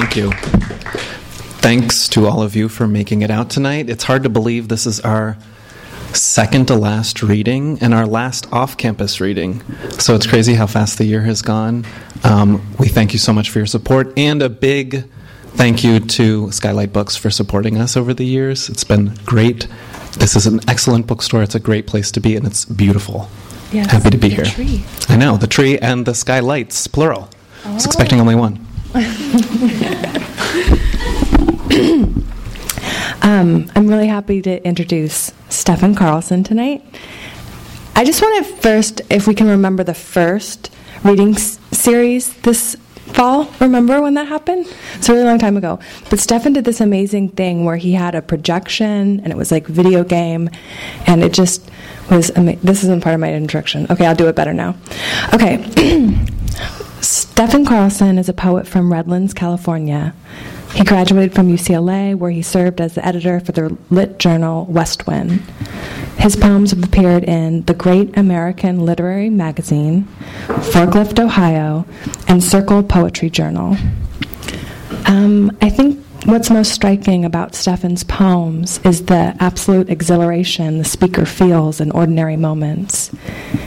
Thank you. Thanks to all of you for making it out tonight. It's hard to believe this is our second to last reading and our last off campus reading. So it's crazy how fast the year has gone. Um, we thank you so much for your support and a big thank you to Skylight Books for supporting us over the years. It's been great. This is an excellent bookstore. It's a great place to be and it's beautiful. Yes, Happy to be the here. tree. I know, the tree and the skylights, plural. I was expecting only one. Um, I'm really happy to introduce Stefan Karlsson tonight. I just want to first, if we can remember the first reading s- series this fall. Remember when that happened? It's a really long time ago. But Stefan did this amazing thing where he had a projection and it was like video game, and it just was. Ama- this isn't part of my introduction. Okay, I'll do it better now. Okay. Stefan Karlsson is a poet from Redlands, California. He graduated from UCLA, where he served as the editor for the lit journal Westwind. His poems have appeared in the Great American Literary Magazine, Forklift, Ohio, and Circle Poetry Journal. Um, I think what's most striking about Stefan's poems is the absolute exhilaration the speaker feels in ordinary moments.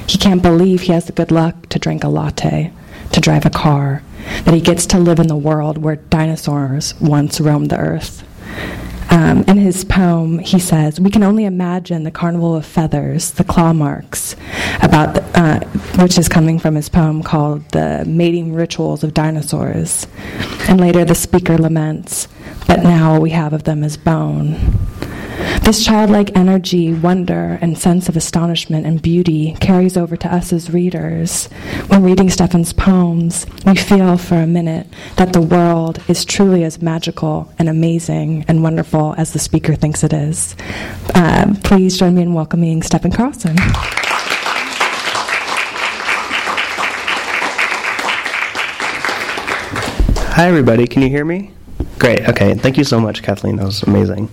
He can't believe he has the good luck to drink a latte, to drive a car, that he gets to live in the world where dinosaurs once roamed the earth. Um, in his poem, he says, We can only imagine the carnival of feathers, the claw marks, about the, uh, which is coming from his poem called The Mating Rituals of Dinosaurs. And later, the speaker laments, But now we have of them is bone. This childlike energy, wonder, and sense of astonishment and beauty carries over to us as readers. When reading Stefan's poems, we feel for a minute that the world is truly as magical and amazing and wonderful as the speaker thinks it is. Uh, please join me in welcoming Stefan Karlsson. Hi, everybody. Can you hear me? Great. Okay. Thank you so much, Kathleen. That was amazing.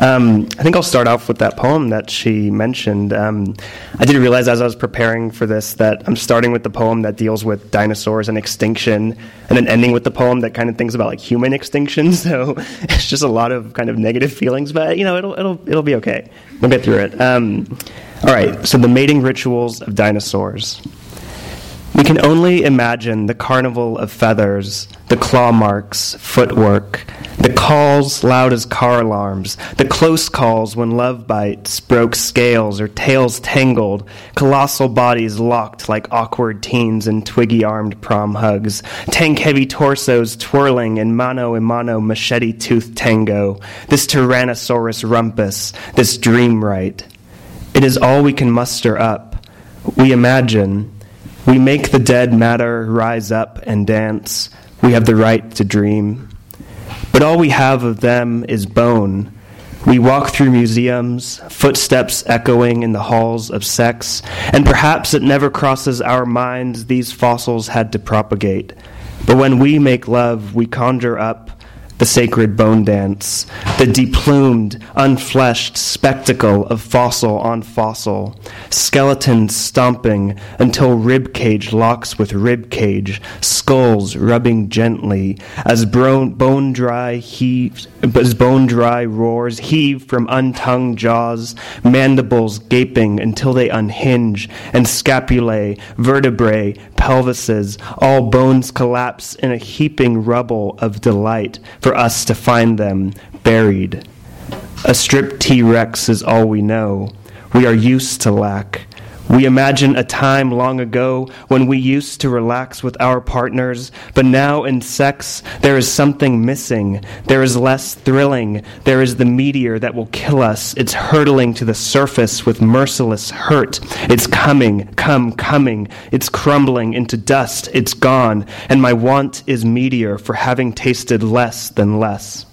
Um, I think I'll start off with that poem that she mentioned. Um, I didn't realize as I was preparing for this that I'm starting with the poem that deals with dinosaurs and extinction, and then ending with the poem that kind of thinks about like human extinction. So it's just a lot of kind of negative feelings, but you know it'll it'll it'll be okay. We'll get through it. Um, all right. So the mating rituals of dinosaurs. We can only imagine the carnival of feathers, the claw marks, footwork, the calls loud as car alarms, the close calls when love bites broke scales or tails tangled, colossal bodies locked like awkward teens in twiggy armed prom hugs, tank heavy torsos twirling in mano a mano machete tooth tango, this Tyrannosaurus rumpus, this dream right. It is all we can muster up. We imagine. We make the dead matter rise up and dance. We have the right to dream. But all we have of them is bone. We walk through museums, footsteps echoing in the halls of sex, and perhaps it never crosses our minds these fossils had to propagate. But when we make love, we conjure up the sacred bone dance, the deplumed, unfleshed spectacle of fossil on fossil, skeletons stomping until rib cage locks with rib cage, skulls rubbing gently as bone dry heaves, as bone dry roars heave from untongued jaws, mandibles gaping until they unhinge, and scapulae, vertebrae, pelvises, all bones collapse in a heaping rubble of delight for us to find them buried. A stripped T Rex is all we know. We are used to lack. We imagine a time long ago when we used to relax with our partners, but now in sex there is something missing. There is less thrilling. There is the meteor that will kill us. It's hurtling to the surface with merciless hurt. It's coming, come, coming. It's crumbling into dust. It's gone. And my want is meteor for having tasted less than less.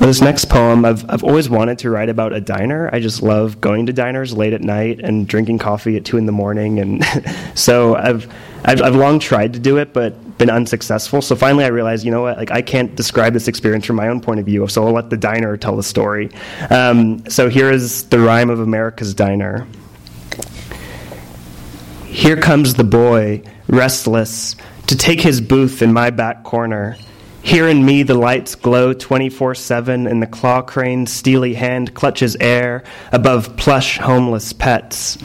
This next poem, I've, I've always wanted to write about a diner. I just love going to diners late at night and drinking coffee at 2 in the morning. And so I've, I've, I've long tried to do it, but been unsuccessful. So finally I realized, you know what, like I can't describe this experience from my own point of view, so I'll let the diner tell the story. Um, so here is the rhyme of America's Diner. Here comes the boy, restless, to take his booth in my back corner. Here in me, the lights glow 24 7, and the claw crane's steely hand clutches air above plush, homeless pets.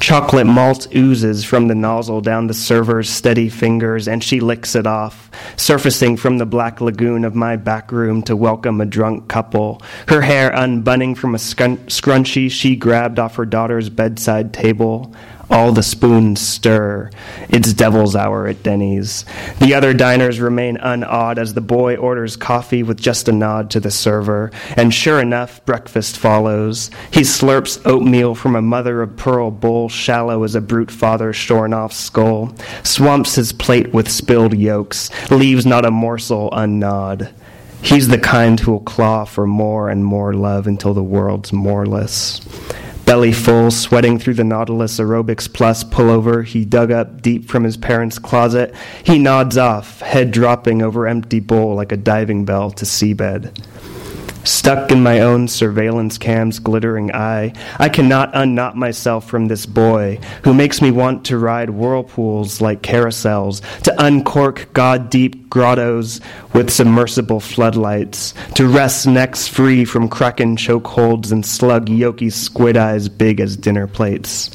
Chocolate malt oozes from the nozzle down the server's steady fingers, and she licks it off, surfacing from the black lagoon of my back room to welcome a drunk couple, her hair unbunning from a scrunchie she grabbed off her daughter's bedside table. All the spoons stir. It's devil's hour at Denny's. The other diners remain unawed as the boy orders coffee with just a nod to the server. And sure enough, breakfast follows. He slurps oatmeal from a mother of pearl bowl shallow as a brute father shorn off skull, swamps his plate with spilled yolks, leaves not a morsel ungnawed. He's the kind who'll claw for more and more love until the world's moreless. Belly full, sweating through the Nautilus Aerobics Plus pullover he dug up deep from his parents' closet, he nods off, head dropping over empty bowl like a diving bell to seabed. Stuck in my own surveillance cam's glittering eye, I cannot unknot myself from this boy who makes me want to ride whirlpools like carousels, to uncork god deep grottos with submersible floodlights, to rest necks free from kraken chokeholds and slug yoki squid eyes big as dinner plates.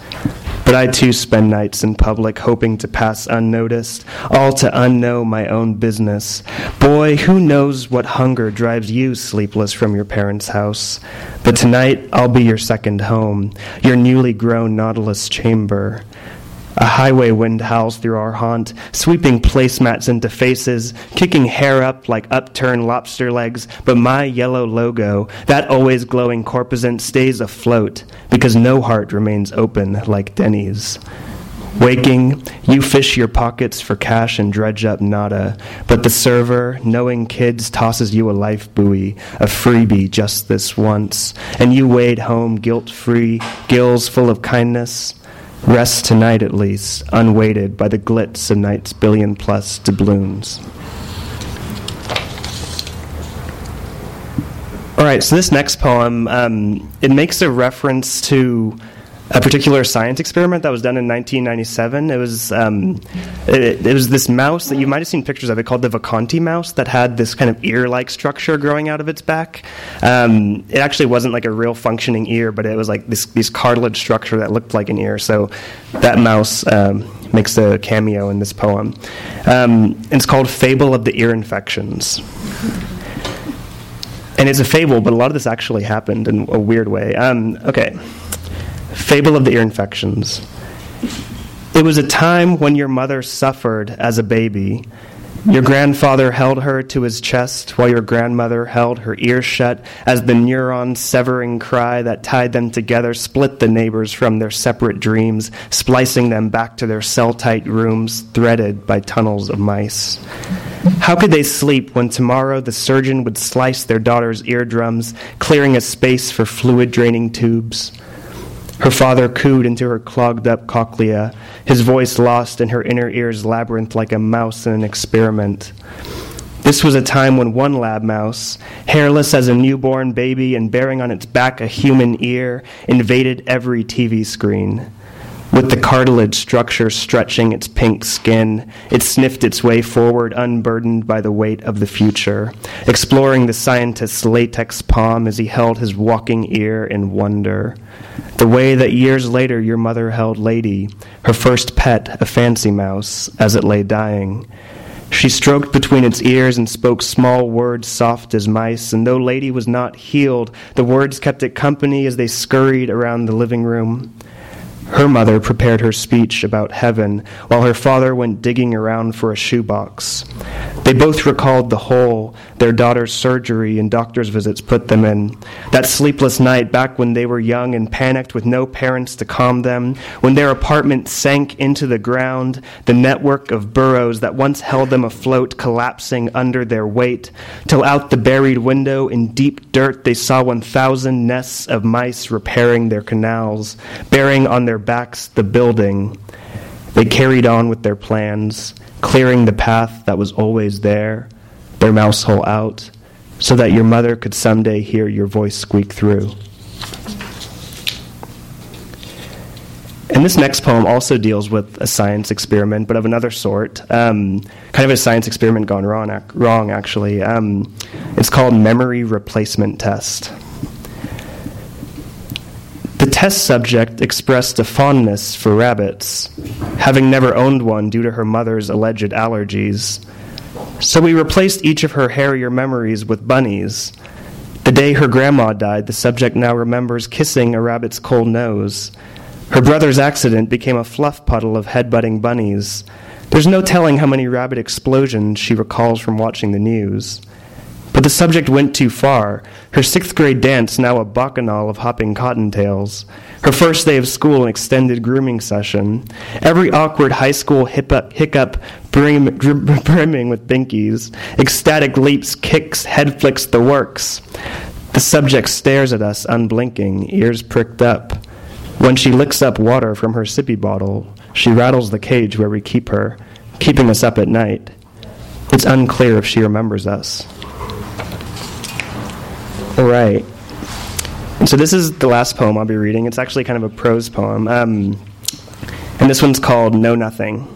But I too spend nights in public hoping to pass unnoticed, all to unknow my own business. Boy, who knows what hunger drives you sleepless from your parents' house? But tonight I'll be your second home, your newly grown Nautilus chamber. A highway wind howls through our haunt, sweeping placemats into faces, kicking hair up like upturned lobster legs. But my yellow logo, that always glowing corposant, stays afloat because no heart remains open like Denny's. Waking, you fish your pockets for cash and dredge up nada, but the server, knowing kids, tosses you a life buoy, a freebie just this once, and you wade home guilt free, gills full of kindness. Rest tonight at least, unweighted by the glitz of night's billion plus doubloons. All right, so this next poem, um, it makes a reference to a particular science experiment that was done in 1997. It was um, it, it, was this mouse that you might have seen pictures of it called the Vacanti mouse that had this kind of ear-like structure growing out of its back. Um, it actually wasn't like a real functioning ear, but it was like this this cartilage structure that looked like an ear. So that mouse um, makes a cameo in this poem. Um, it's called "Fable of the Ear Infections." And it's a fable, but a lot of this actually happened in a weird way. Um, okay. Fable of the ear infections. It was a time when your mother suffered as a baby. Your grandfather held her to his chest while your grandmother held her ears shut as the neuron severing cry that tied them together split the neighbors from their separate dreams, splicing them back to their cell tight rooms threaded by tunnels of mice. How could they sleep when tomorrow the surgeon would slice their daughter's eardrums, clearing a space for fluid draining tubes? Her father cooed into her clogged up cochlea, his voice lost in her inner ear's labyrinth like a mouse in an experiment. This was a time when one lab mouse, hairless as a newborn baby and bearing on its back a human ear, invaded every TV screen. With the cartilage structure stretching its pink skin, it sniffed its way forward, unburdened by the weight of the future, exploring the scientist's latex palm as he held his walking ear in wonder. The way that years later your mother held Lady, her first pet, a fancy mouse, as it lay dying. She stroked between its ears and spoke small words soft as mice, and though Lady was not healed, the words kept it company as they scurried around the living room. Her mother prepared her speech about heaven while her father went digging around for a shoebox. They both recalled the hole their daughter's surgery and doctor's visits put them in. That sleepless night back when they were young and panicked with no parents to calm them, when their apartment sank into the ground, the network of burrows that once held them afloat collapsing under their weight, till out the buried window in deep dirt they saw 1,000 nests of mice repairing their canals, bearing on their backs the building. They carried on with their plans clearing the path that was always there, their mouse hole out, so that your mother could someday hear your voice squeak through. and this next poem also deals with a science experiment, but of another sort. Um, kind of a science experiment gone wrong, ac- wrong actually. Um, it's called Memory Replacement Test. Test subject expressed a fondness for rabbits, having never owned one due to her mother's alleged allergies. So we replaced each of her hairier memories with bunnies. The day her grandma died, the subject now remembers kissing a rabbit's cold nose her brother's accident became a fluff puddle of headbutting bunnies. There's no telling how many rabbit explosions she recalls from watching the news. But the subject went too far. Her sixth grade dance, now a bacchanal of hopping cottontails. Her first day of school, an extended grooming session. Every awkward high school hiccup, hiccup brim, brimming with binkies. Ecstatic leaps, kicks, head flicks, the works. The subject stares at us, unblinking, ears pricked up. When she licks up water from her sippy bottle, she rattles the cage where we keep her, keeping us up at night. It's unclear if she remembers us. Right. So this is the last poem I'll be reading. It's actually kind of a prose poem. Um, and this one's called Know Nothing.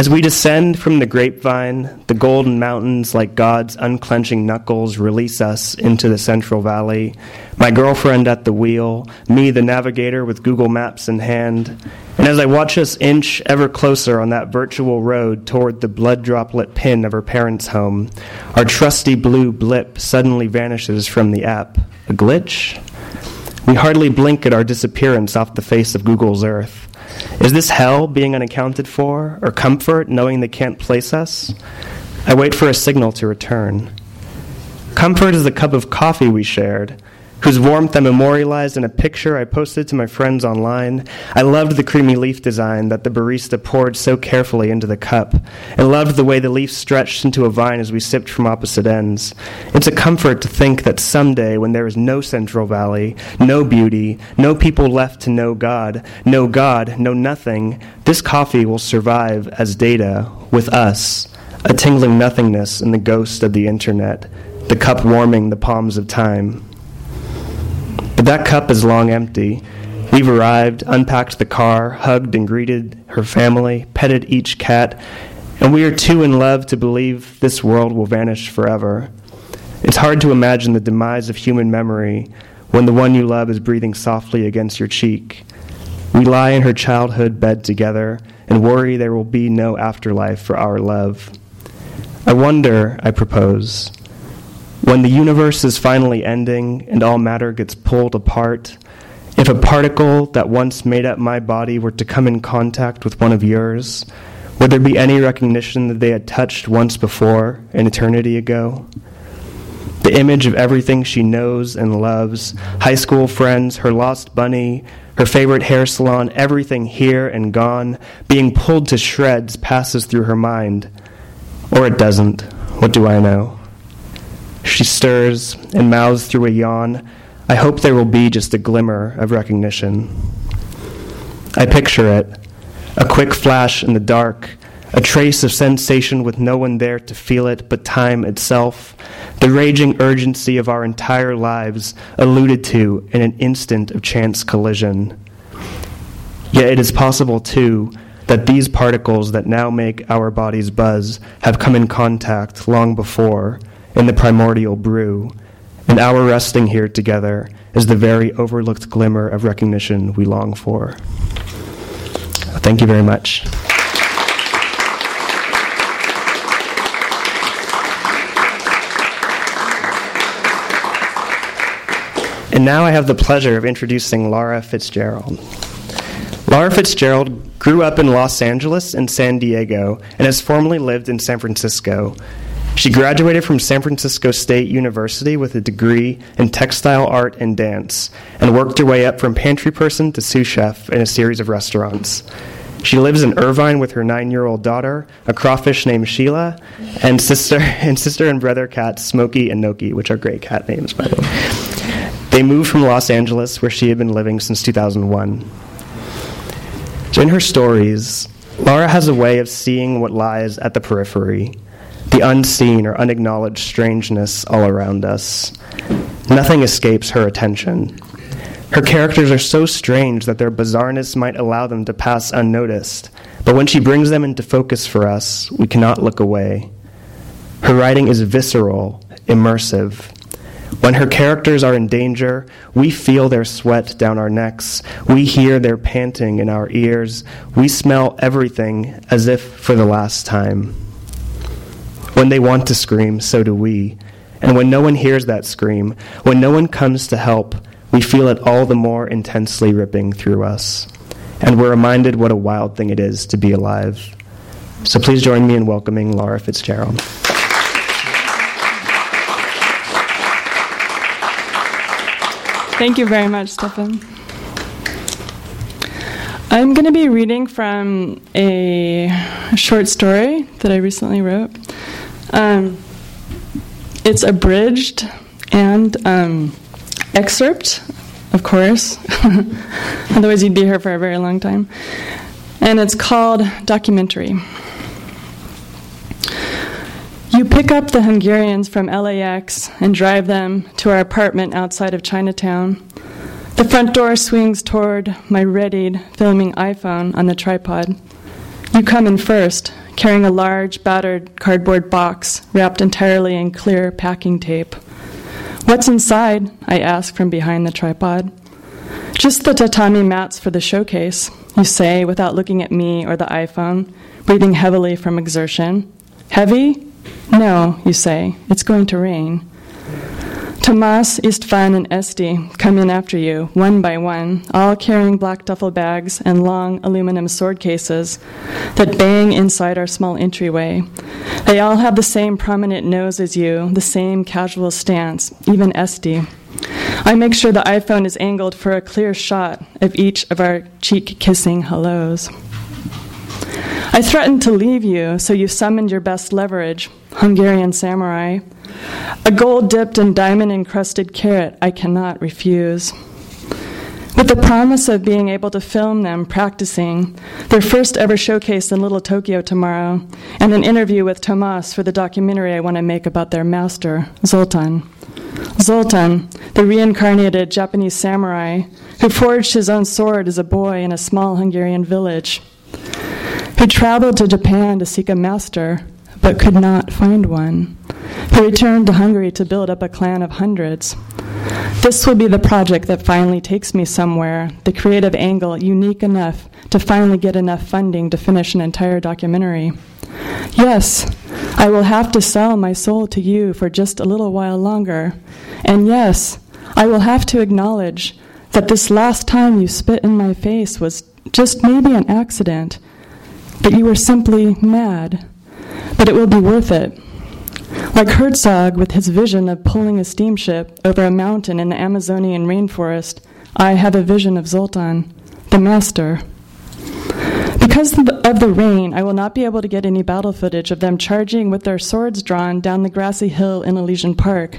As we descend from the grapevine, the golden mountains, like God's unclenching knuckles, release us into the Central Valley. My girlfriend at the wheel, me, the navigator, with Google Maps in hand. And as I watch us inch ever closer on that virtual road toward the blood droplet pin of her parents' home, our trusty blue blip suddenly vanishes from the app. A glitch? We hardly blink at our disappearance off the face of Google's Earth. Is this hell being unaccounted for, or comfort knowing they can't place us? I wait for a signal to return. Comfort is the cup of coffee we shared, whose warmth I memorialized in a picture I posted to my friends online. I loved the creamy leaf design that the barista poured so carefully into the cup, and loved the way the leaf stretched into a vine as we sipped from opposite ends. It's a comfort to think that someday, when there is no Central Valley, no beauty, no people left to know God, no God, no nothing, this coffee will survive as data with us, a tingling nothingness in the ghost of the internet, the cup warming the palms of time. That cup is long empty. We've arrived, unpacked the car, hugged and greeted her family, petted each cat, and we are too in love to believe this world will vanish forever. It's hard to imagine the demise of human memory when the one you love is breathing softly against your cheek. We lie in her childhood bed together and worry there will be no afterlife for our love. I wonder, I propose, when the universe is finally ending and all matter gets pulled apart, if a particle that once made up my body were to come in contact with one of yours, would there be any recognition that they had touched once before, an eternity ago? The image of everything she knows and loves high school friends, her lost bunny, her favorite hair salon, everything here and gone, being pulled to shreds passes through her mind. Or it doesn't. What do I know? She stirs and mouths through a yawn. I hope there will be just a glimmer of recognition. I picture it a quick flash in the dark, a trace of sensation with no one there to feel it but time itself, the raging urgency of our entire lives alluded to in an instant of chance collision. Yet it is possible, too, that these particles that now make our bodies buzz have come in contact long before in the primordial brew, and our resting here together is the very overlooked glimmer of recognition we long for. Thank you very much. And now I have the pleasure of introducing Laura Fitzjarrald. Laura Fitzjarrald grew up in Los Angeles and San Diego and has formerly lived in San Francisco, she graduated from San Francisco State University with a degree in textile art and dance, and worked her way up from pantry person to sous chef in a series of restaurants. She lives in Irvine with her nine-year-old daughter, a crawfish named Sheila, and sister and sister and brother cats Smokey and Noki, which are great cat names, by the way. They moved from Los Angeles, where she had been living since 2001. So in her stories, Laura has a way of seeing what lies at the periphery the unseen or unacknowledged strangeness all around us. Nothing escapes her attention. Her characters are so strange that their bizarreness might allow them to pass unnoticed, but when she brings them into focus for us, we cannot look away. Her writing is visceral, immersive. When her characters are in danger, we feel their sweat down our necks. We hear their panting in our ears. We smell everything as if for the last time. When they want to scream, so do we. And when no one hears that scream, when no one comes to help, we feel it all the more intensely ripping through us. And we're reminded what a wild thing it is to be alive. So please join me in welcoming Laura Fitzjarrald. Thank you very much, Stefan. I'm going to be reading from a short story that I recently wrote. Um, it's abridged and um, excerpt, of course. Otherwise, you'd be here for a very long time. And it's called Documentary. You pick up the Hungarians from LAX and drive them to our apartment outside of Chinatown. The front door swings toward my readied filming iPhone on the tripod. You come in first, carrying a large, battered cardboard box wrapped entirely in clear packing tape. What's inside? I ask from behind the tripod. Just the tatami mats for the showcase, you say without looking at me or the iPhone, breathing heavily from exertion. Heavy? No, you say, it's going to rain. Tomas, Istvan, and Esti come in after you, one by one, all carrying black duffel bags and long aluminum sword cases that bang inside our small entryway. They all have the same prominent nose as you, the same casual stance, even Esti. I make sure the iPhone is angled for a clear shot of each of our cheek kissing hellos. I threatened to leave you, so you summoned your best leverage, Hungarian samurai. A gold dipped and diamond encrusted carrot I cannot refuse. With the promise of being able to film them practicing, their first ever showcase in Little Tokyo tomorrow, and an interview with Tomas for the documentary I want to make about their master, Zoltan. Zoltan, the reincarnated Japanese samurai who forged his own sword as a boy in a small Hungarian village who traveled to Japan to seek a master but could not find one, who returned to Hungary to build up a clan of hundreds. This will be the project that finally takes me somewhere, the creative angle unique enough to finally get enough funding to finish an entire documentary. Yes, I will have to sell my soul to you for just a little while longer. And yes, I will have to acknowledge that this last time you spit in my face was just maybe an accident but you were simply mad. But it will be worth it. Like Herzog with his vision of pulling a steamship over a mountain in the Amazonian rainforest, I have a vision of Zoltan, the master. Because of the rain, I will not be able to get any battle footage of them charging with their swords drawn down the grassy hill in Elysian Park,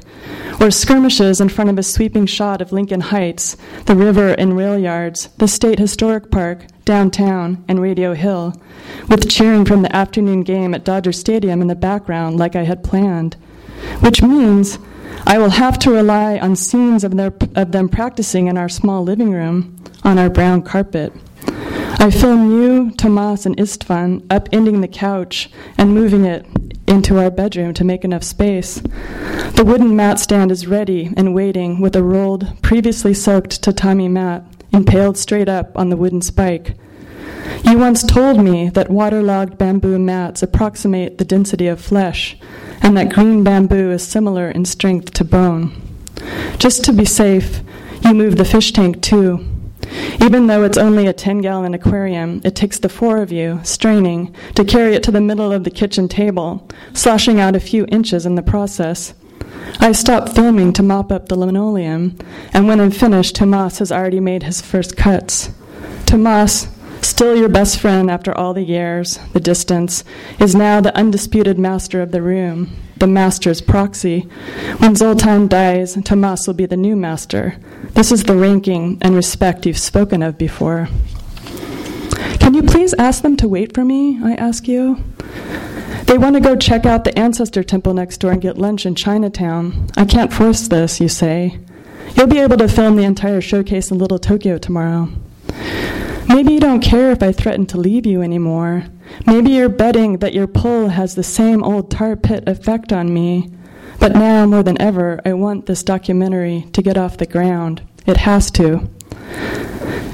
or skirmishes in front of a sweeping shot of Lincoln Heights, the river and rail yards, the State Historic Park, downtown, and Radio Hill, with cheering from the afternoon game at Dodger Stadium in the background like I had planned. Which means I will have to rely on scenes of, their, of them practicing in our small living room on our brown carpet. I film you, Tomas, and Istvan upending the couch and moving it into our bedroom to make enough space. The wooden mat stand is ready and waiting with a rolled, previously soaked tatami mat impaled straight up on the wooden spike. You once told me that waterlogged bamboo mats approximate the density of flesh, and that green bamboo is similar in strength to bone. Just to be safe, you move the fish tank too. Even though it's only a 10 gallon aquarium, it takes the four of you, straining, to carry it to the middle of the kitchen table, sloshing out a few inches in the process. I stop filming to mop up the linoleum, and when I'm finished, Tomas has already made his first cuts. Tomas, still your best friend after all the years, the distance, is now the undisputed master of the room, the master's proxy. When Zoltan dies, Tomas will be the new master. This is the ranking and respect you've spoken of before. Can you please ask them to wait for me? I ask you. They want to go check out the ancestor temple next door and get lunch in Chinatown. I can't force this, you say. You'll be able to film the entire showcase in Little Tokyo tomorrow. Maybe you don't care if I threaten to leave you anymore. Maybe you're betting that your pull has the same old tar pit effect on me. But now, more than ever, I want this documentary to get off the ground. It has to.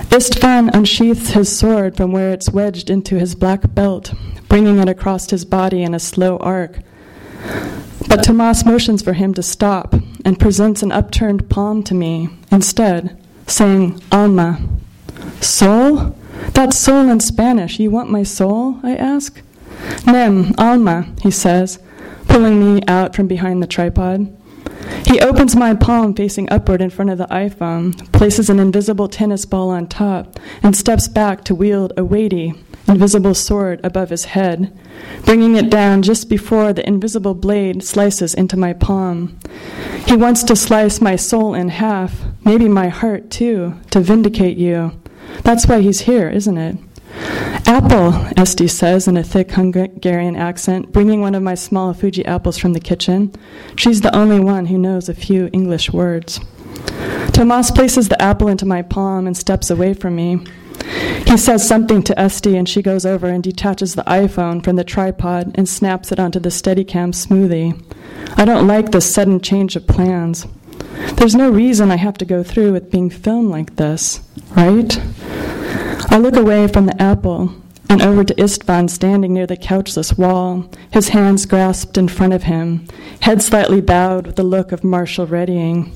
Istvan unsheaths his sword from where it's wedged into his black belt, bringing it across his body in a slow arc. But Tomas motions for him to stop and presents an upturned palm to me instead, saying, Alma. Soul? That's soul in Spanish. You want my soul? I ask. Nem, Alma, he says, pulling me out from behind the tripod. He opens my palm facing upward in front of the iPhone, places an invisible tennis ball on top, and steps back to wield a weighty, invisible sword above his head, bringing it down just before the invisible blade slices into my palm. He wants to slice my soul in half, maybe my heart too, to vindicate you. That's why he's here, isn't it? Apple, Esty says in a thick Hungarian accent, bringing one of my small Fuji apples from the kitchen. She's the only one who knows a few English words. Tomas places the apple into my palm and steps away from me. He says something to Esty, and she goes over and detaches the iPhone from the tripod and snaps it onto the Steadicam Smoothee. I don't like this sudden change of plans. There's no reason I have to go through with being filmed like this, right? I look away from the apple and over to Istvan standing near the couchless wall, his hands grasped in front of him, head slightly bowed with a look of martial readying.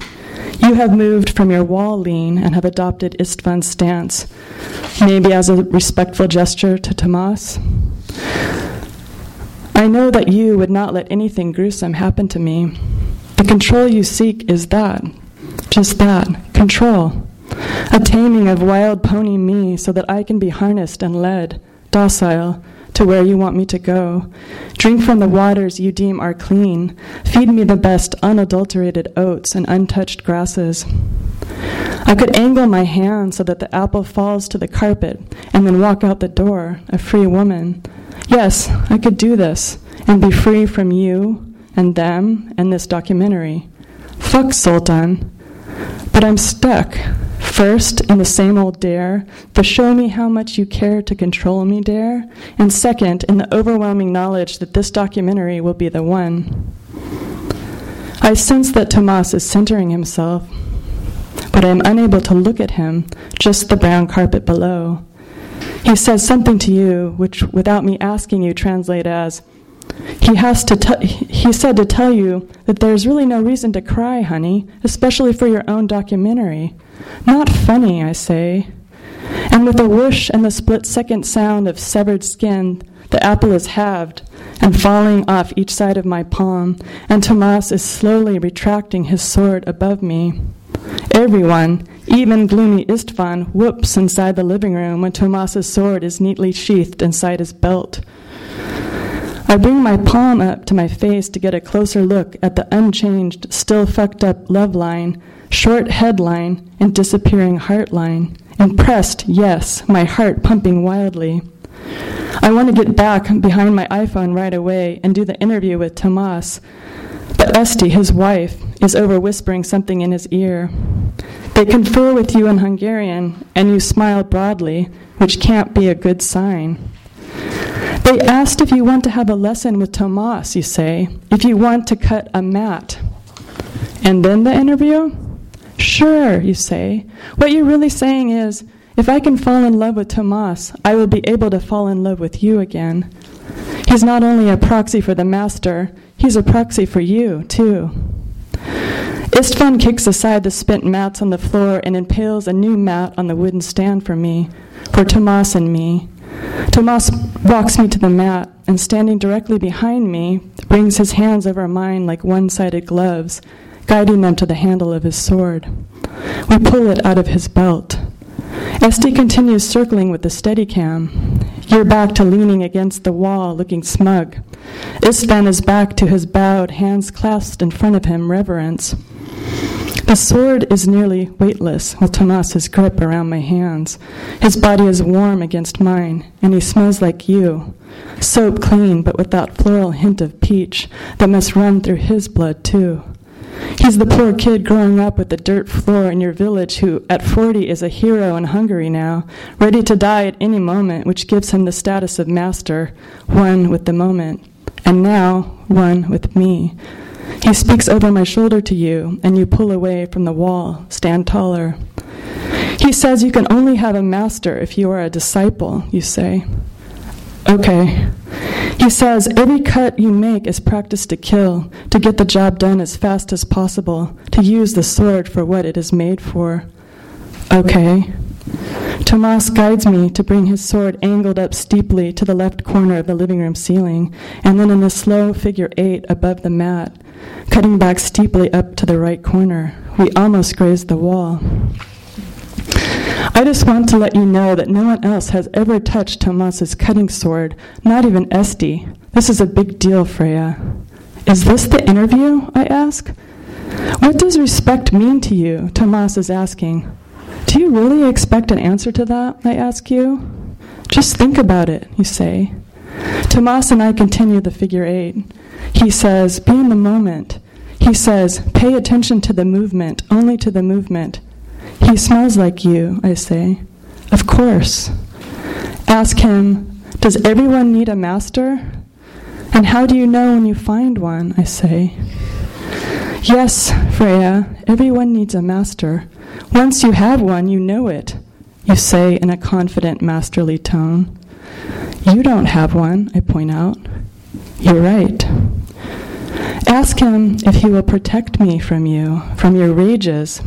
You have moved from your wall lean and have adopted Istvan's stance, maybe as a respectful gesture to Tomas. I know that you would not let anything gruesome happen to me. The control you seek is that, just that, control. A taming of wild pony me so that I can be harnessed and led, docile, to where you want me to go. Drink from the waters you deem are clean. Feed me the best unadulterated oats and untouched grasses. I could angle my hand so that the apple falls to the carpet and then walk out the door, a free woman. Yes, I could do this and be free from you and them and this documentary. Fuck Zoltan. But I'm stuck. First, in the same old dare, the show me how much you care to control me dare, and second, in the overwhelming knowledge that this documentary will be the one. I sense that Tomas is centering himself, but I am unable to look at him, just the brown carpet below. He says something to you, which, without me asking you, translate as, he has to t- he said to tell you that there's really no reason to cry, honey, especially for your own documentary. Not funny, I say. And with a whoosh and the split second sound of severed skin, the apple is halved and falling off each side of my palm, and Tomas is slowly retracting his sword above me. Everyone, even gloomy Istvan, whoops inside the living room when Tomas's sword is neatly sheathed inside his belt. I bring my palm up to my face to get a closer look at the unchanged, still fucked up love line, short headline, and disappearing heart line. Impressed, yes, my heart pumping wildly. I want to get back behind my iPhone right away and do the interview with Tomas. But Esti, his wife, is over whispering something in his ear. They confer with you in Hungarian, and you smile broadly, which can't be a good sign. They asked if you want to have a lesson with Tomas, you say, if you want to cut a mat. And then the interview? Sure, you say. What you're really saying is, if I can fall in love with Tomas, I will be able to fall in love with you again. He's not only a proxy for the master, he's a proxy for you, too. Istvan kicks aside the spent mats on the floor and impales a new mat on the wooden stand for me, for Tomas and me. Tomas walks me to the mat and, standing directly behind me, brings his hands over mine like one sided gloves, guiding them to the handle of his sword. We pull it out of his belt. Esty continues circling with the Steadicam. You're back to leaning against the wall, looking smug. Istvan is back to his bowed, hands clasped in front of him, reverence. The sword is nearly weightless with Tomas's grip around my hands. His body is warm against mine, and he smells like you. Soap clean, but with that floral hint of peach that must run through his blood, too. He's the poor kid growing up with the dirt floor in your village who, at 40, is a hero in Hungary now, ready to die at any moment, which gives him the status of master, one with the moment, and now one with me. He speaks over my shoulder to you, and you pull away from the wall, stand taller. He says you can only have a master if you are a disciple, you say. Okay. He says every cut you make is practice to kill, to get the job done as fast as possible, to use the sword for what it is made for. Okay. Tomas guides me to bring his sword angled up steeply to the left corner of the living room ceiling, and then in a slow figure eight above the mat, cutting back steeply up to the right corner. We almost grazed the wall. I just want to let you know that no one else has ever touched Tomas's cutting sword, not even Esty. This is a big deal, Freya. Is this the interview? I ask. What does respect mean to you? Tomas is asking. Do you really expect an answer to that? I ask you. Just think about it, you say. Tomas and I continue the figure eight. He says, Be in the moment. He says, Pay attention to the movement, only to the movement. He smells like you, I say. Of course. Ask him, Does everyone need a master? And how do you know when you find one? I say. Yes, Freya, everyone needs a master. Once you have one, you know it, you say in a confident, masterly tone. You don't have one, I point out. You're right. Ask him if he will protect me from you, from your rages.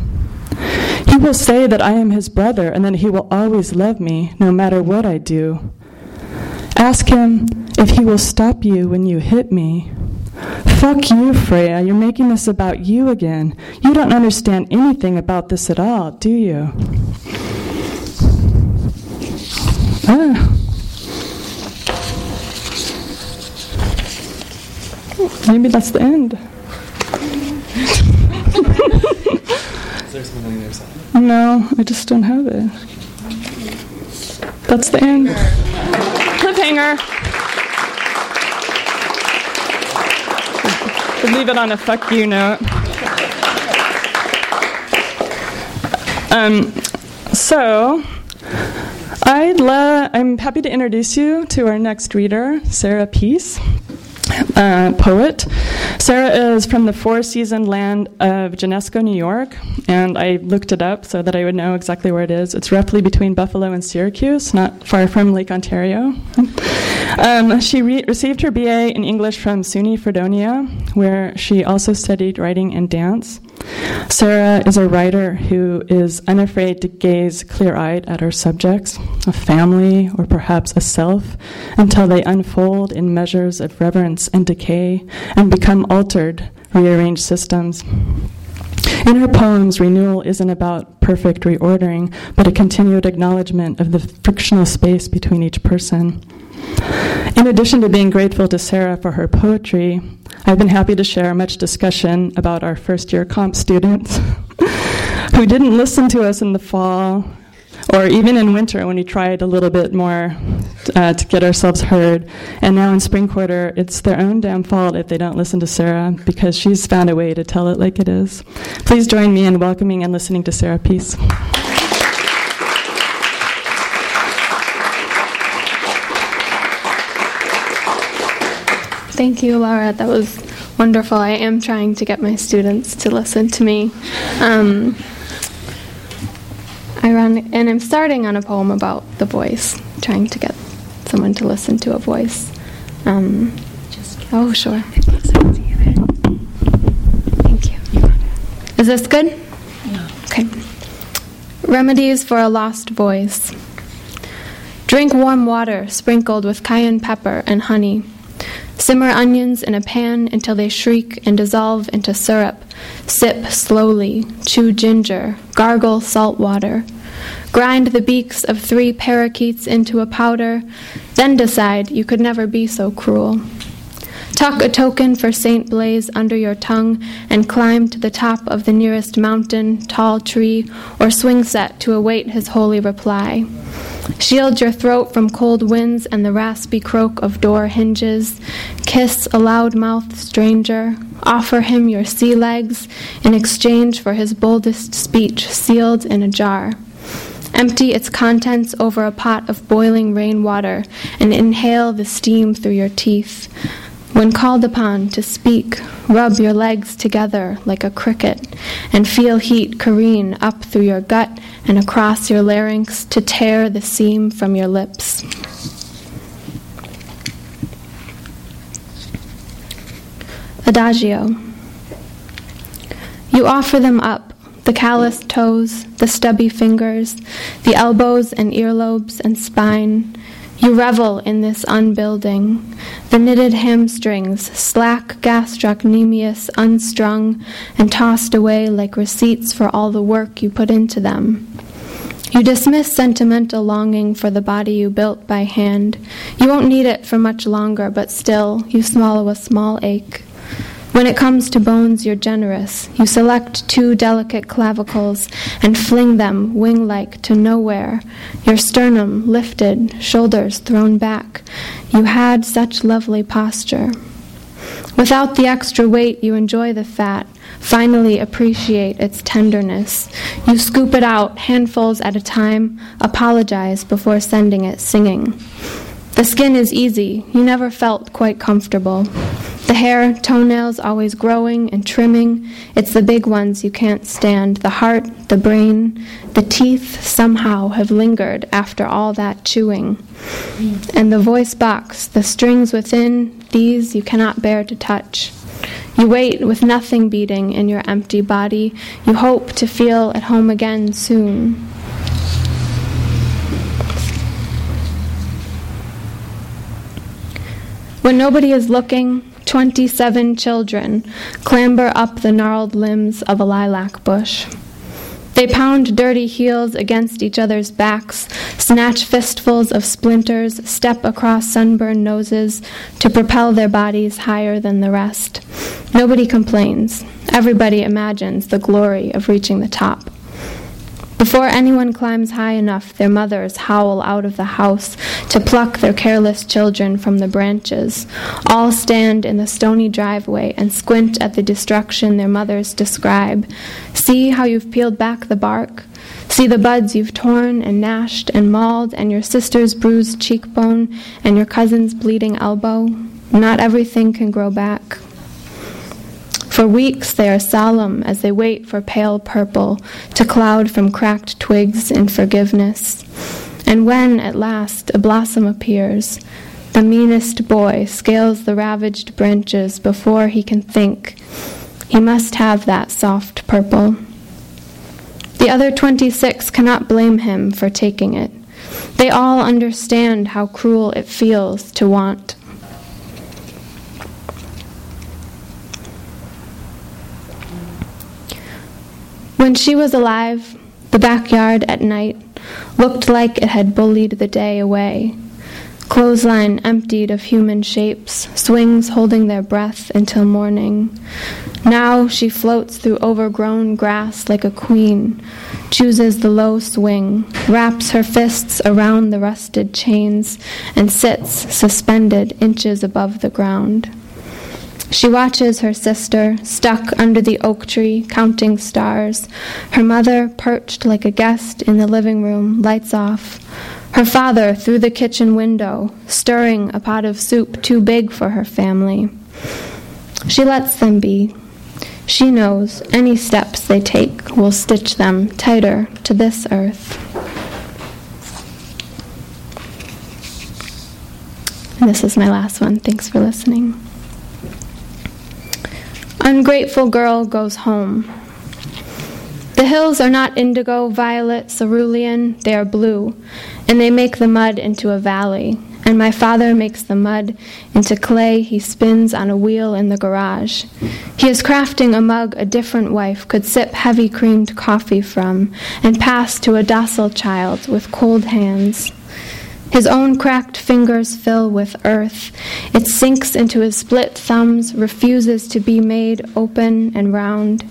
He will say that I am his brother and that he will always love me no matter what I do. Ask him if he will stop you when you hit me. Fuck you, Freya. You're making this about you again. You don't understand anything about this at all, do you? Ah. Maybe that's the end. No, I just don't have it. That's the end. Cliffhanger. leave it on a fuck you note. Um, so, I'd la- I'm happy to introduce you to our next reader, Sarah Peace uh, poet. Sarah is from the four season land of Geneseo, New York, and I looked it up so that I would know exactly where it is. It's roughly between Buffalo and Syracuse, not far from Lake Ontario. Um, she re- received her BA in English from SUNY Fredonia, where she also studied writing and dance. Sarah is a writer who is unafraid to gaze clear eyed at her subjects, a family or perhaps a self, until they unfold in measures of reverence and decay and become altered, rearranged systems. In her poems, renewal isn't about perfect reordering, but a continued acknowledgement of the frictional space between each person. In addition to being grateful to Sarah for her poetry, I've been happy to share much discussion about our first year comp students who didn't listen to us in the fall or even in winter when we tried a little bit more uh, to get ourselves heard. And now in spring quarter, it's their own damn fault if they don't listen to Sarah because she's found a way to tell it like it is. Please join me in welcoming and listening to Sarah Peace. Thank you, Laura. That was wonderful. I am trying to get my students to listen to me. Um, I run, and I'm starting on a poem about the voice, trying to get someone to listen to a voice. Um, oh, sure. Thank you. Is this good? Okay. Remedies for a lost voice. Drink warm water sprinkled with cayenne pepper and honey. Simmer onions in a pan until they shriek and dissolve into syrup. Sip slowly, chew ginger, gargle salt water. Grind the beaks of three parakeets into a powder, then decide you could never be so cruel. Tuck a token for St. Blaise under your tongue and climb to the top of the nearest mountain, tall tree, or swing set to await his holy reply. Shield your throat from cold winds and the raspy croak of door hinges. Kiss a loud mouthed stranger. Offer him your sea legs in exchange for his boldest speech sealed in a jar. Empty its contents over a pot of boiling rainwater and inhale the steam through your teeth. When called upon to speak, rub your legs together like a cricket and feel heat careen up through your gut and across your larynx to tear the seam from your lips. Adagio. You offer them up the calloused toes, the stubby fingers, the elbows and earlobes and spine you revel in this unbuilding, the knitted hamstrings, slack gastrocnemius, unstrung and tossed away like receipts for all the work you put into them. You dismiss sentimental longing for the body you built by hand. You won't need it for much longer, but still, you swallow a small ache. When it comes to bones, you're generous. You select two delicate clavicles and fling them wing like to nowhere, your sternum lifted, shoulders thrown back. You had such lovely posture. Without the extra weight, you enjoy the fat, finally appreciate its tenderness. You scoop it out, handfuls at a time, apologize before sending it singing. The skin is easy. You never felt quite comfortable. The hair, toenails always growing and trimming. It's the big ones you can't stand. The heart, the brain, the teeth somehow have lingered after all that chewing. And the voice box, the strings within, these you cannot bear to touch. You wait with nothing beating in your empty body. You hope to feel at home again soon. When nobody is looking, 27 children clamber up the gnarled limbs of a lilac bush. They pound dirty heels against each other's backs, snatch fistfuls of splinters, step across sunburned noses to propel their bodies higher than the rest. Nobody complains. Everybody imagines the glory of reaching the top. Before anyone climbs high enough, their mothers howl out of the house to pluck their careless children from the branches. All stand in the stony driveway and squint at the destruction their mothers describe. See how you've peeled back the bark? See the buds you've torn and gnashed and mauled, and your sister's bruised cheekbone and your cousin's bleeding elbow? Not everything can grow back. For weeks they are solemn as they wait for pale purple to cloud from cracked twigs in forgiveness. And when, at last, a blossom appears, the meanest boy scales the ravaged branches before he can think. He must have that soft purple. The other 26 cannot blame him for taking it. They all understand how cruel it feels to want. When she was alive, the backyard at night looked like it had bullied the day away. Clothesline emptied of human shapes, swings holding their breath until morning. Now she floats through overgrown grass like a queen, chooses the low swing, wraps her fists around the rusted chains, and sits suspended inches above the ground. She watches her sister, stuck under the oak tree, counting stars. Her mother, perched like a guest in the living room, lights off. Her father, through the kitchen window, stirring a pot of soup too big for her family. She lets them be. She knows any steps they take will stitch them tighter to this earth. And this is my last one. Thanks for listening. Ungrateful girl goes home. The hills are not indigo, violet, cerulean, they are blue, and they make the mud into a valley. And my father makes the mud into clay he spins on a wheel in the garage. He is crafting a mug a different wife could sip heavy creamed coffee from and pass to a docile child with cold hands. His own cracked fingers fill with earth. It sinks into his split thumbs, refuses to be made open and round.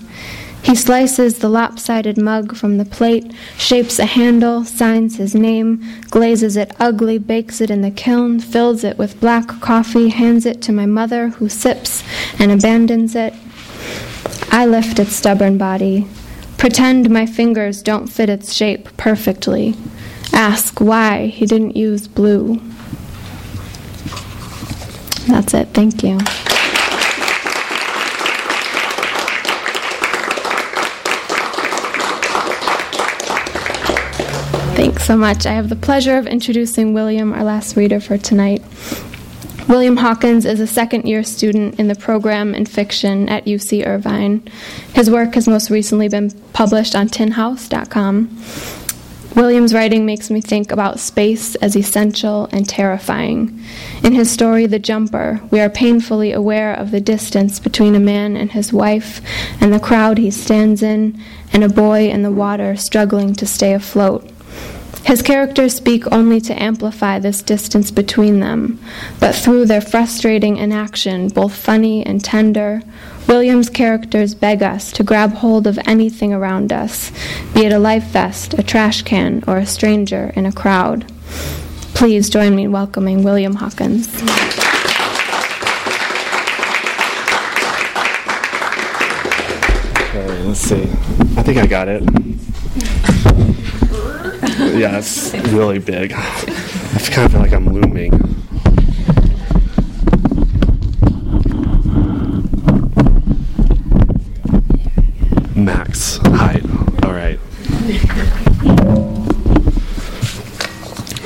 He slices the lopsided mug from the plate, shapes a handle, signs his name, glazes it ugly, bakes it in the kiln, fills it with black coffee, hands it to my mother, who sips and abandons it. I lift its stubborn body. Pretend my fingers don't fit its shape perfectly. Ask why he didn't use blue. That's it. Thank you. Thanks so much. I have the pleasure of introducing William, our last reader for tonight. William Hawkins is a second year student in the program in fiction at UC Irvine. His work has most recently been published on tinhouse.com. William's writing makes me think about space as essential and terrifying. In his story, The Jumper, we are painfully aware of the distance between a man and his wife, and the crowd he stands in, and a boy in the water struggling to stay afloat. His characters speak only to amplify this distance between them, but through their frustrating inaction, both funny and tender, William's characters beg us to grab hold of anything around us, be it a life vest, a trash can, or a stranger in a crowd. Please join me in welcoming William Hawkins. Okay, let's see. I think I got it. Yeah, it's really big. I kind of feel like I'm looming.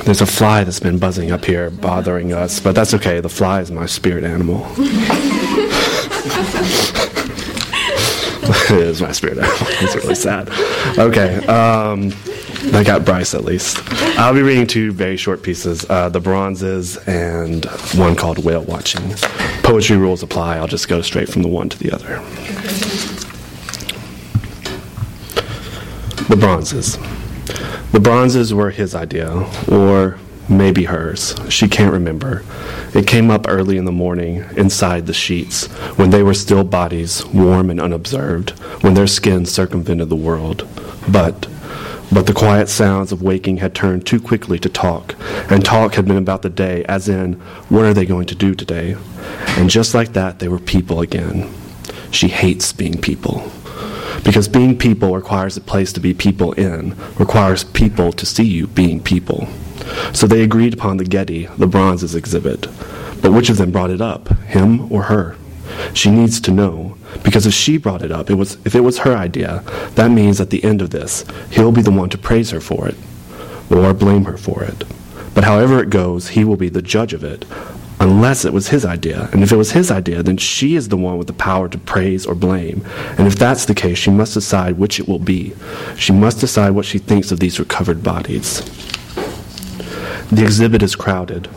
There's a fly that's been buzzing up here, bothering us, but that's okay. The fly is my spirit animal. it is my spirit animal. It's really sad. Okay. Um, I got Bryce at least. I'll be reading two very short pieces uh, The Bronzes and one called Whale Watching. Poetry rules apply. I'll just go straight from the one to the other. The Bronzes. The Bronzes were his idea, or maybe hers. She can't remember. It came up early in the morning, inside the sheets, when they were still bodies, warm and unobserved, when their skin circumvented the world. But but the quiet sounds of waking had turned too quickly to talk, and talk had been about the day, as in, what are they going to do today? And just like that, they were people again. She hates being people. Because being people requires a place to be people in, requires people to see you being people. So they agreed upon the Getty, the bronzes exhibit. But which of them brought it up, him or her? She needs to know, because if she brought it up, it was, if it was her idea, that means at the end of this, he'll be the one to praise her for it, or blame her for it. But however it goes, he will be the judge of it, unless it was his idea. And if it was his idea, then she is the one with the power to praise or blame. And if that's the case, she must decide which it will be. She must decide what she thinks of these recovered bodies. The exhibit is crowded.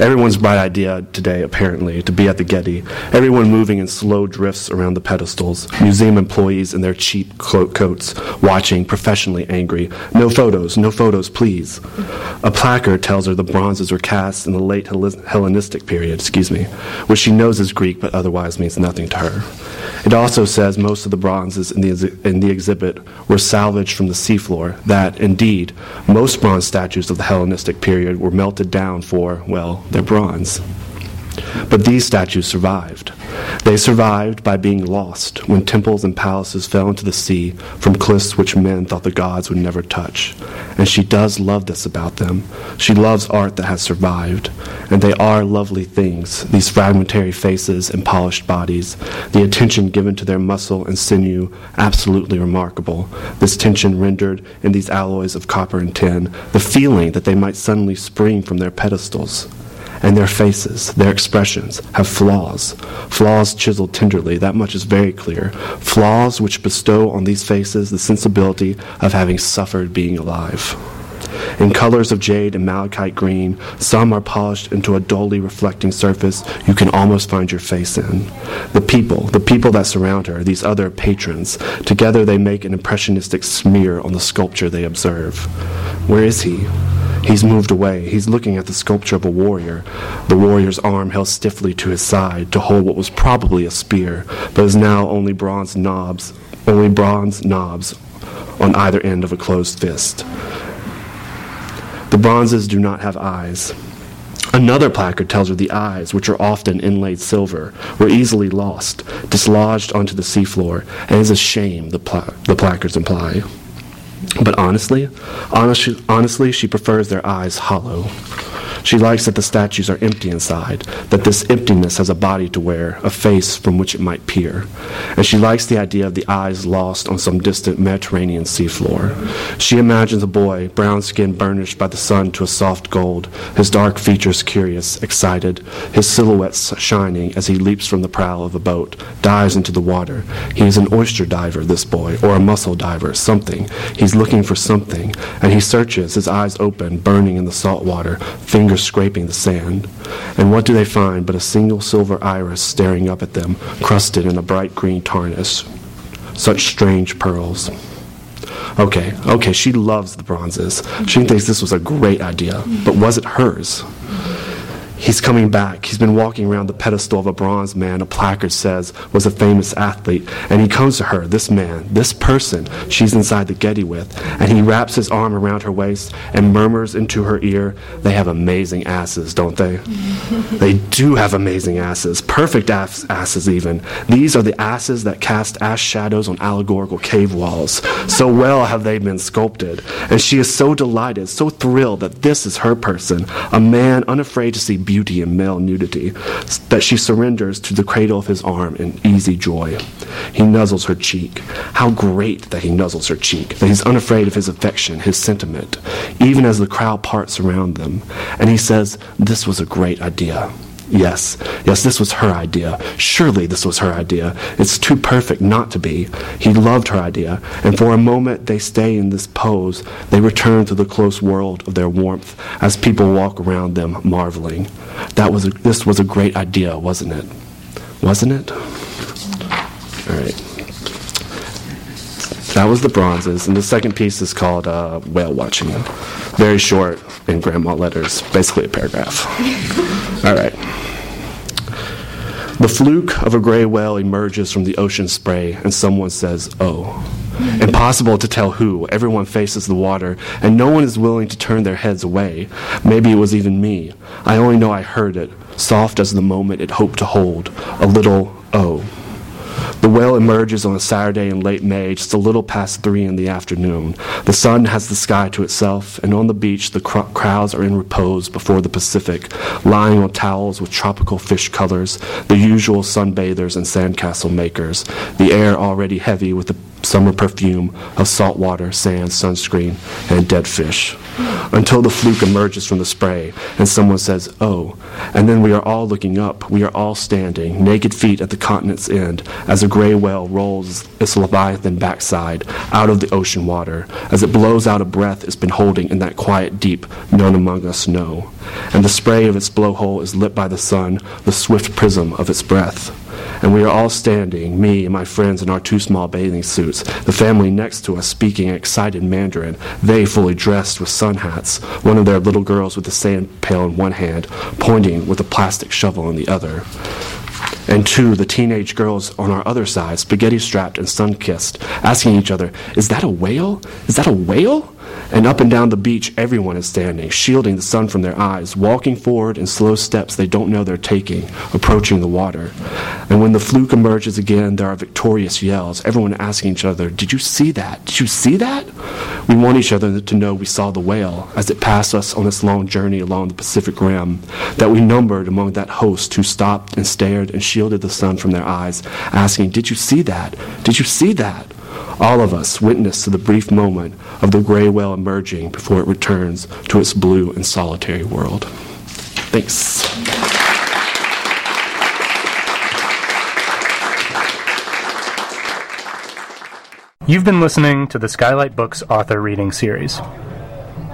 Everyone's bright idea today, apparently, to be at the Getty. Everyone moving in slow drifts around the pedestals. Museum employees in their cheap coats, watching, professionally angry. No photos, no photos, please. A placard tells her the bronzes were cast in the late Hellenistic period, excuse me, which she knows is Greek but otherwise means nothing to her. It also says most of the bronzes in the, in the exhibit were salvaged from the seafloor, that, indeed, most bronze statues of the Hellenistic period were melted down for, well, their bronze. But these statues survived. They survived by being lost when temples and palaces fell into the sea from cliffs which men thought the gods would never touch. And she does love this about them. She loves art that has survived. And they are lovely things, these fragmentary faces and polished bodies. The attention given to their muscle and sinew, absolutely remarkable. This tension rendered in these alloys of copper and tin, the feeling that they might suddenly spring from their pedestals and their faces, their expressions, have flaws. Flaws chiseled tenderly, that much is very clear. Flaws which bestow on these faces the sensibility of having suffered being alive. In colors of jade and malachite green, some are polished into a dully reflecting surface you can almost find your face in. The people, the people that surround her, these other patrons, together they make an impressionistic smear on the sculpture they observe. Where is he? He's moved away. He's looking at the sculpture of a warrior, the warrior's arm held stiffly to his side to hold what was probably a spear, but is now only bronze knobs, only bronze knobs on either end of a closed fist. The bronzes do not have eyes. Another placard tells her the eyes, which are often inlaid silver, were easily lost, dislodged onto the seafloor, and is a shame, the, pla- the placards imply. But honestly, honestly, honestly, she prefers their eyes hollow. She likes that the statues are empty inside, that this emptiness has a body to wear, a face from which it might peer. And she likes the idea of the eyes lost on some distant Mediterranean seafloor. She imagines a boy, brown skin burnished by the sun to a soft gold, his dark features curious, excited, his silhouette shining as he leaps from the prow of a boat, dives into the water. He is an oyster diver, this boy, or a mussel diver, something. He's looking for something, and he searches, his eyes open, burning in the salt water, fingers scraping the sand. And what do they find but a single silver iris staring up at them, crusted in a bright green tarnish? Such strange pearls. Okay, okay, she loves the bronzes. She thinks this was a great idea, but was it hers? He's coming back. He's been walking around the pedestal of a bronze man, a placard says was a famous athlete. And he comes to her, this man, this person she's inside the Getty with, and he wraps his arm around her waist and murmurs into her ear, They have amazing asses, don't they? they do have amazing asses, perfect ass- asses, even. These are the asses that cast ash shadows on allegorical cave walls. So well have they been sculpted. And she is so delighted, so thrilled that this is her person, a man unafraid to see beauty and male nudity, that she surrenders to the cradle of his arm in easy joy. He nuzzles her cheek. How great that he nuzzles her cheek, that he's unafraid of his affection, his sentiment, even as the crowd parts around them. And he says, This was a great idea. Yes, yes, this was her idea. Surely this was her idea. It's too perfect not to be. He loved her idea, and for a moment they stay in this pose. They return to the close world of their warmth as people walk around them, marveling. That was a, this was a great idea, wasn't it? Wasn't it? All right. That was the bronzes, and the second piece is called uh, Whale Watching. Very short in grandma letters, basically a paragraph. All right. The fluke of a gray whale emerges from the ocean spray, and someone says, Oh. Impossible to tell who. Everyone faces the water, and no one is willing to turn their heads away. Maybe it was even me. I only know I heard it, soft as the moment it hoped to hold. A little, oh. The whale emerges on a Saturday in late May, just a little past three in the afternoon. The sun has the sky to itself, and on the beach the cr- crowds are in repose before the Pacific, lying on towels with tropical fish colors, the usual sunbathers and sandcastle makers, the air already heavy with the summer perfume of salt water, sand, sunscreen, and dead fish. Until the fluke emerges from the spray and someone says, Oh. And then we are all looking up. We are all standing, naked feet at the continent's end, as a gray whale rolls its leviathan backside out of the ocean water, as it blows out a breath it's been holding in that quiet deep none among us know. And the spray of its blowhole is lit by the sun, the swift prism of its breath and we are all standing, me and my friends in our two small bathing suits, the family next to us speaking excited Mandarin, they fully dressed with sun hats, one of their little girls with a sand pail in one hand, pointing with a plastic shovel in the other. And two, the teenage girls on our other side, spaghetti strapped and sun kissed, asking each other, Is that a whale? Is that a whale? And up and down the beach, everyone is standing, shielding the sun from their eyes, walking forward in slow steps they don't know they're taking, approaching the water. And when the fluke emerges again, there are victorious yells, everyone asking each other, Did you see that? Did you see that? We want each other to know we saw the whale as it passed us on its long journey along the Pacific Rim, that we numbered among that host who stopped and stared and shielded the sun from their eyes, asking, Did you see that? Did you see that? All of us witness to the brief moment of the gray whale emerging before it returns to its blue and solitary world. Thanks. You've been listening to the Skylight Books author reading series.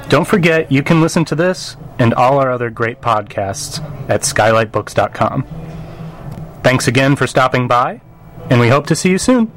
Don't forget you can listen to this and all our other great podcasts at skylightbooks.com. Thanks again for stopping by, and we hope to see you soon.